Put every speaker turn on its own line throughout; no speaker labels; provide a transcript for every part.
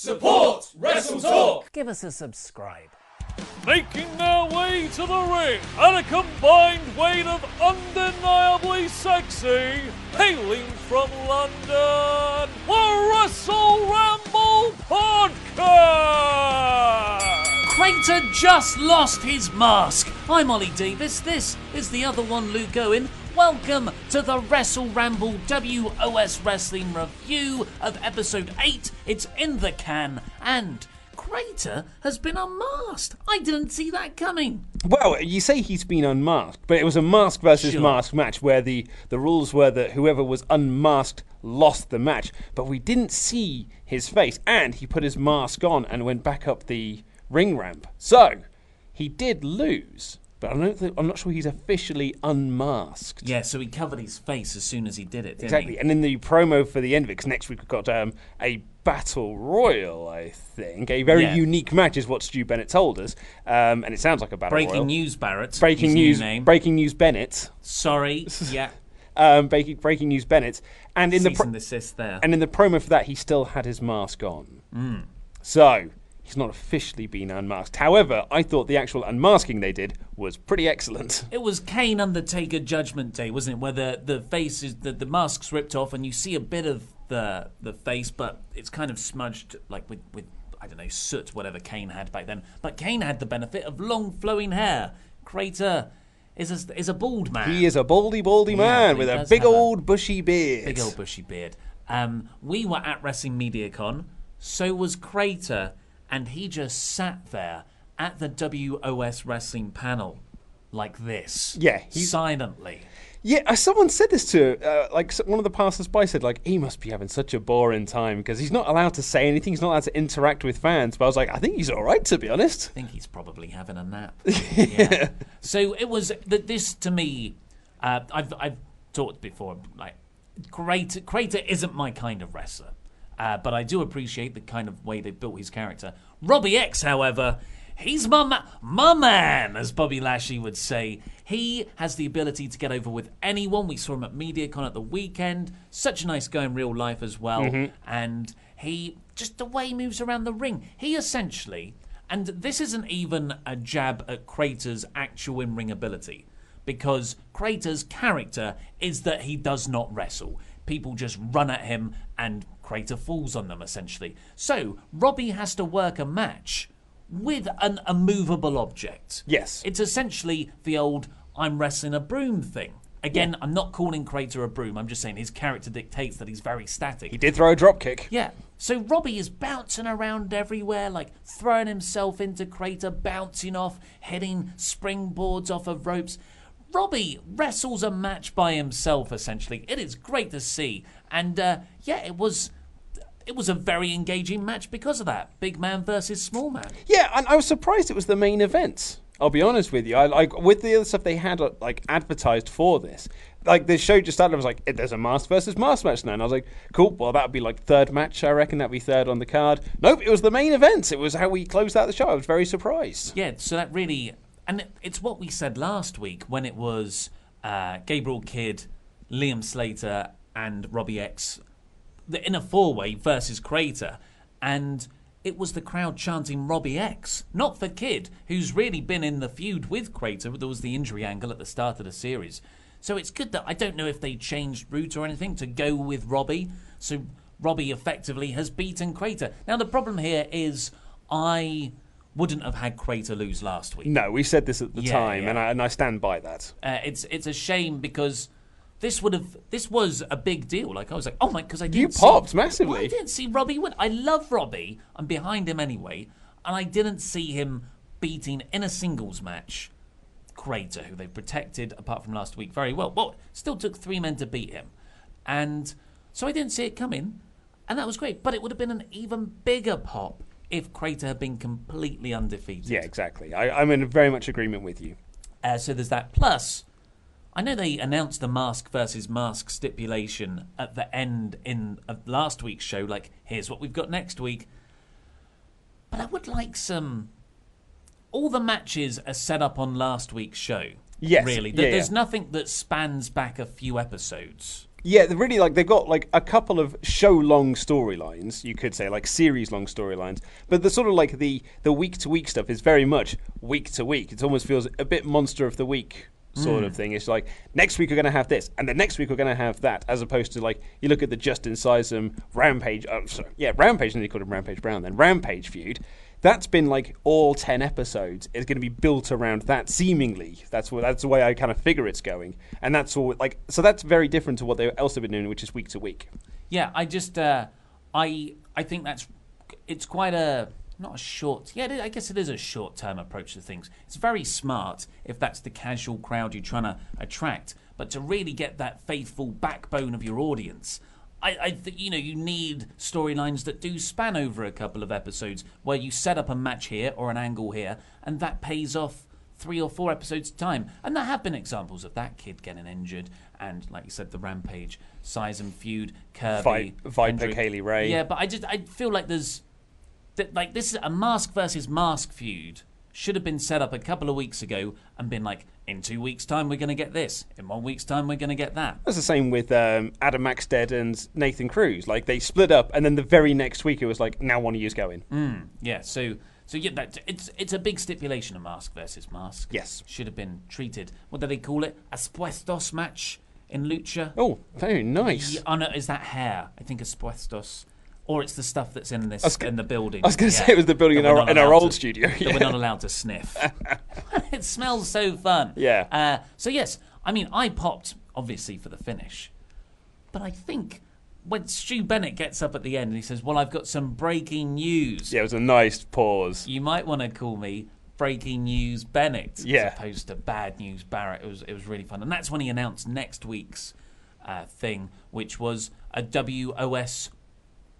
Support Wrestle Talk.
Give us a subscribe.
Making their way to the ring at a combined weight of undeniably sexy, hailing from London, the Wrestle Ramble Podcast.
Crater just lost his mask. I'm Ollie Davis. This is the other one, Luke Owen. Welcome to the Wrestle Ramble WOS Wrestling review of episode 8. It's in the can, and Crater has been unmasked. I didn't see that coming.
Well, you say he's been unmasked, but it was a mask versus
Sure.
mask match where the, the rules were that whoever was unmasked lost the match. But we didn't see his face, and he put his mask on and went back up the ring ramp. So he did lose, but I don't think, I'm not sure he's officially unmasked.
Yeah, so he covered his face as soon as he did it, didn't
Exactly.
he?
And in the promo for the end of it, because next week we've got um, a battle royal, I think. A very
Yeah.
unique match is what Stu Bennett told us. Um, and it sounds like a battle
Breaking
royal.
news, Barrett.
Breaking news.
name.
Breaking news. Bennett.
Sorry. Yeah.
Um, breaking, breaking news. Bennett. And in the
Cease
pro-
there.
and in the promo for that, he still had his mask on.
Hmm.
So he's not officially been unmasked. However, I thought the actual unmasking they did was pretty excellent.
It was Kane Undertaker Judgment Day, wasn't it? Where the, the face is the, the mask's ripped off and you see a bit of the the face, but it's kind of smudged like with, with I don't know, soot, whatever Kane had back then. But Kane had the benefit of long flowing hair. Crater is a, is a bald man.
He is a baldy, baldy
Yeah,
man with a big
have a
old bushy beard.
Big old bushy beard. Um, we were at Wrestling MediaCon, so was Crater, and he just sat there at the WOS Wrestling panel like this.
Yeah, he's-
silently.
Yeah, uh, someone said this to uh, like one of the passers-by said like he must be having such a boring time because he's not allowed to say anything. He's not allowed to interact with fans. But I was like, I think he's all right to be honest.
I think he's probably having a nap. yeah. So it was th- this to me. Uh, I've I've talked before. Like, Crater Crater isn't my kind of wrestler, uh, but I do appreciate the kind of way they built his character. Robbie X, however, he's my ma- my man, as Bobby Lashley would say. He has the ability to get over with anyone. We saw him at MediaCon at the weekend. Such a nice guy in real life as well, and he just the way he moves around the ring. He essentially and this isn't even a jab at Crater's actual in ring ability, because Crater's character is that he does not wrestle. People just run at him and Crater falls on them, essentially. So, Robbie has to work a match with an immovable object.
Yes.
It's essentially the old I'm wrestling a broom thing. Again, I'm not calling Crater a broom, I'm just saying his character dictates that he's very static.
He did throw a drop kick.
Yeah. So Robbie is bouncing around everywhere, like throwing himself into crater, bouncing off, hitting springboards off of ropes. Robbie wrestles a match by himself, essentially. It is great to see, and uh, yeah, it was. It was a very engaging match because of that. Big man versus small man.
Yeah, and I was surprised it was the main event. I'll be honest with you. I like with the other stuff they had uh, like advertised for this. Like the show just started. I was like, "Eh, "There's a mask versus mask match now," and I was like, "Cool. Well, that would be like third match. I reckon that'd be third on the card." Nope, it was the main event. It was how we closed out the show. I was very surprised.
Yeah, so that really, and it's what we said last week when it was uh, Gabriel Kidd, Liam Slater, and Robbie X the- in a four way versus Crater, and it was the crowd chanting Robbie X, not for Kidd, who's really been in the feud with Crater. There was the injury angle at the start of the series. So it's good that I don't know if they changed route or anything to go with Robbie. So Robbie effectively has beaten Crater. Now the problem here is I wouldn't have had Crater lose last week.
No, we said this at the
Yeah,
time,
yeah.
and I and I stand by that.
Uh, it's it's a shame because this would have this was a big deal. Like I was like, oh my, because I didn't
You
see-
popped massively.
Well, I didn't see Robbie win. I love Robbie. I'm behind him anyway, and I didn't see him beating in a singles match. Crater, who they protected apart from last week very well. Well, still took three men to beat him, and so I didn't see it coming, and that was great. But it would have been an even bigger pop if Crater had been completely undefeated.
Yeah, exactly. I, I'm in very much agreement with you.
Uh, so there's that. Plus, I know they announced the mask versus mask stipulation at the end in of last week's show. Like, here's what we've got next week. But I would like some. All the matches are set up on last week's show.
Yes,
really.
yeah,
There's
yeah.
nothing that spans back a few episodes.
Yeah, they're really like they've got like a couple of show long storylines, you could say, like series long storylines. But the sort of like the the week to week stuff is very much week to week. It almost feels a bit monster of the week sort of thing. It's like next week we're going to have this, and the next week we're going to have that, as opposed to like you look at the Justin Sysum Rampage. Oh, sorry, yeah, Rampage. And they called him Rampage Brown. Then Rampage feud. That's been like all ten episodes is going to be built around that. Seemingly, that's what that's the way I kind of figure it's going, and that's all. Like, so that's very different to what they else have been doing, which is week to week.
Yeah, I just uh, I I think that's it's quite a not a short. Yeah, I guess it is a short term approach to things. It's very smart if that's the casual crowd you're trying to attract, but to really get that faithful backbone of your audience. I, I think you know you need storylines that do span over a couple of episodes where you set up a match here or an angle here, and that pays off three or four episodes time. And there have been examples of that kid getting injured, and like you said, the Rampage, Sysum Feud, Kirby,
Vi- Viper.
Kay
Lee Ray.
Yeah, but I just I feel like there's that like this is a mask versus mask feud should have been set up a couple of weeks ago and been like in two weeks time we're going to get this in one week's time we're going to get that
That's the same with um, Adam Maxted and Nathan Cruz. Like they split up, and then the very next week it was like, now one of you's going.
yeah so so yeah that, it's it's a big stipulation of mask versus mask
Yes.
should have been treated what do they call it a spuestos match in lucha
Oh, very nice.
Yeah, oh no, is that hair? I think it's Spuestos. Or it's the stuff that's in this in the building.
I was gonna say it was the building in our- in our old
to-
studio,
That we're not allowed to sniff. it smells so fun.
Yeah.
Uh, so yes, I mean I popped obviously for the finish, but I think when Stu Bennett gets up at the end and he says, "Well, I've got some breaking news,"
Yeah, it was a nice pause.
you might want to call me Breaking News Bennett
Yeah.
as opposed to Bad News Barrett. It was it was really fun, and that's when he announced next week's uh, thing, which was a WOS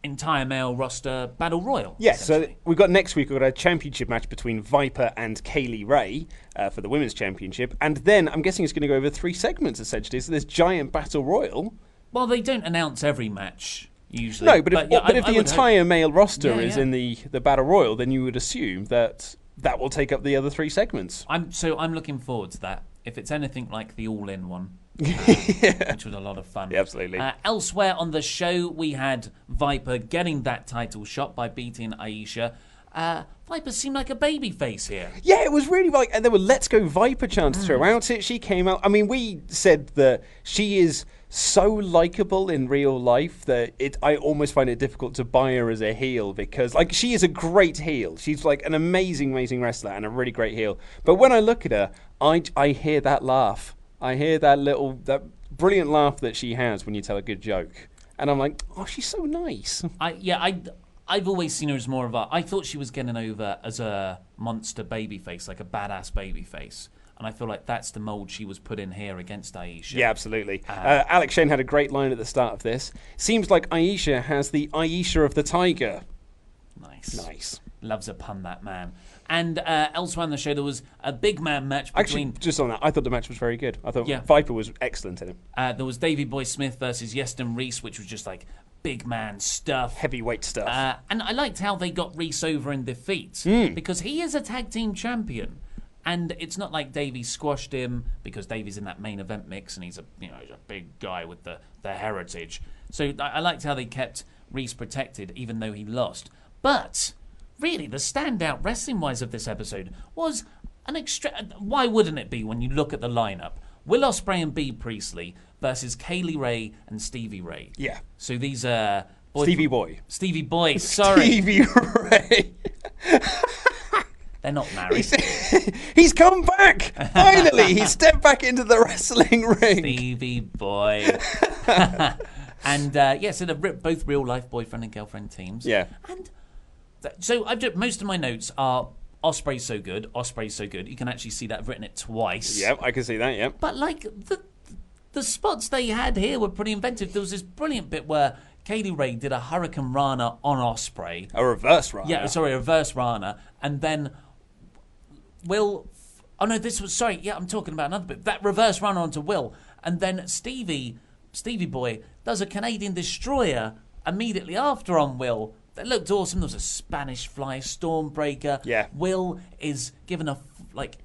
entire male roster battle royal.
Yes, so we've got next week. We've got a championship match between Viper and Kay Lee Ray uh, for the women's championship, and then I'm guessing it's going to go over three segments essentially. So this giant battle royal.
well, they don't announce every match usually.
No, but if,
yeah,
but
I-
if
I
the
would hope-
entire male roster
Yeah,
is
yeah.
in the the battle royal, then you would assume that that will take up the other three segments.
I'm so I'm looking forward to that. If it's anything like the all-in one, which was a lot of fun.
Yeah, absolutely.
Uh, elsewhere on the show, we had Viper getting that title shot by beating Aisha. Uh, Viper seemed like a baby face here.
Yeah, it was really like, and there were "Let's Go Viper" chants
Mm.
throughout it. She came out. I mean, we said that she is so likable in real life that it. I almost find it difficult to buy her as a heel because, like, she is a great heel. She's like an amazing, amazing wrestler and a really great heel. But when I look at her, I I hear that laugh. I hear that little that brilliant laugh that she has when you tell a good joke, and I'm like, oh, she's so nice.
I yeah I. I've always seen her as more of a. I thought she was getting over as a monster baby face, like a badass baby face, and I feel like that's the mold she was put in here against Aisha.
Yeah, absolutely. Uh, Alex Shane had a great line at the start of this. Seems like Aisha has the Aisha of the Tiger.
nice,
Nice.
Loves a pun, that man. And uh, elsewhere on the show, there was a big man match
Actually,
between.
just on that, I thought the match was very good. I thought
Yeah.
Viper was excellent in it.
Uh, there was Davey Boy Smith versus Iestyn Rees, which was just like big man stuff.
Heavyweight stuff.
Uh, and I liked how they got Rees over in defeat
Hmm.
because he is a tag team champion. And it's not like Davey squashed him because Davey's in that main event mix and he's a you know he's a big guy with the, the heritage. So I, I liked how they kept Rees protected even though he lost. But really, the standout wrestling wise of this episode was an extra. Why wouldn't it be when you look at the lineup? Will Ospreay and Bea Priestley versus Kay Lee Ray and Stevie Ray.
Yeah.
So these are boy-
Stevie Boy.
Stevie Boy. Sorry,
Stevie Ray.
they're not married.
He's come back! Finally! he stepped back into the wrestling ring.
Stevie Boy. and uh, yeah, so they're both real life boyfriend and girlfriend teams.
Yeah.
And so I've most of my notes are Ospreay's so good, Ospreay's so good. You can actually see that I've written it twice.
Yep, I can see that, yep.
But like the the spots they had here were pretty inventive. There was this brilliant bit where Kay Lee Ray did a hurricanrana on Ospreay.
A reverse run.
Yeah, sorry, a reverse Rana, and then Will. Oh no, this was sorry. Yeah, I'm talking about another bit. That reverse Rana onto Will, and then Stevie, Stevie Boy does a Canadian destroyer immediately after on Will. That looked awesome. There was a Spanish fly, Stormbreaker.
Yeah.
Will is given a like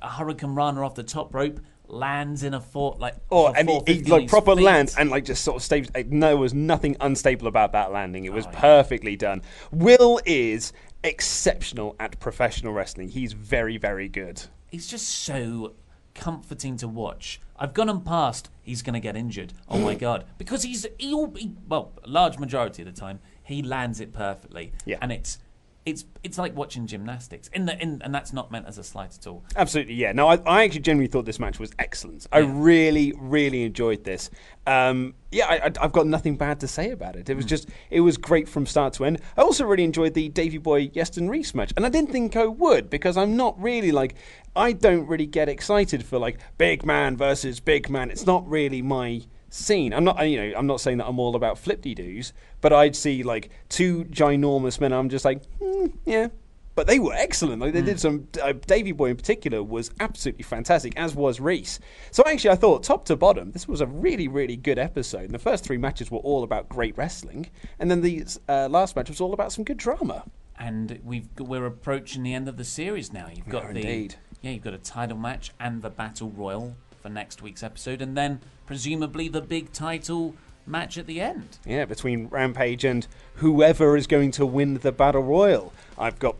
a hurricanrana off the top rope, lands in a fort like.
Oh, and he, like proper
feet.
land and like just sort of stays. Like, no, there was nothing unstable about that landing. It
Oh,
was perfectly done. Will is exceptional at professional wrestling. He's very, very good.
he's just so comforting to watch. I've gone and past. He's going to get injured. Oh my god! Because he's he'll be well, a large majority of the time he lands it perfectly.
Yeah.
and it's it's it's like watching gymnastics. In the in, and that's not meant as a slight at all.
Absolutely, yeah. No, I, I actually genuinely thought this match was excellent. I really, really enjoyed this. Um, yeah, I, I've got nothing bad to say about it. It was just, it was great from start to end. I also really enjoyed the Davey Boy Iestyn Rees match, and I didn't think I would because I'm not really like, I don't really get excited for like big man versus big man. It's not really my scene. I'm not, you know, I'm not saying that I'm all about flip doos, but I'd see like two ginormous men. And I'm just like, hmm, yeah, but they were excellent. Like they did some. Uh, Davey Boy in particular was absolutely fantastic, as was Rees. So actually, I thought top to bottom, this was a really, really good episode. And the first three matches were all about great wrestling, and then the uh, last match was all about some good drama.
And we've we're approaching the end of the series now. You've got the
indeed.
yeah, you've got a title match and the battle royal for next week's episode, and then presumably the big title match at the end.
Yeah, between Rampage and whoever is going to win the battle royal. I've got,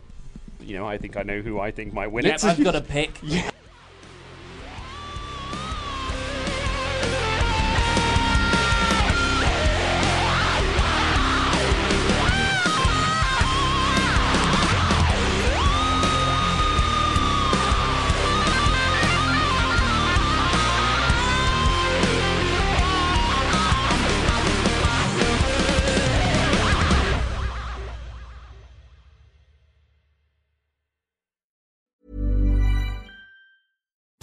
you know, I think I know who I think might win
Yep,
it.
I've got a pick.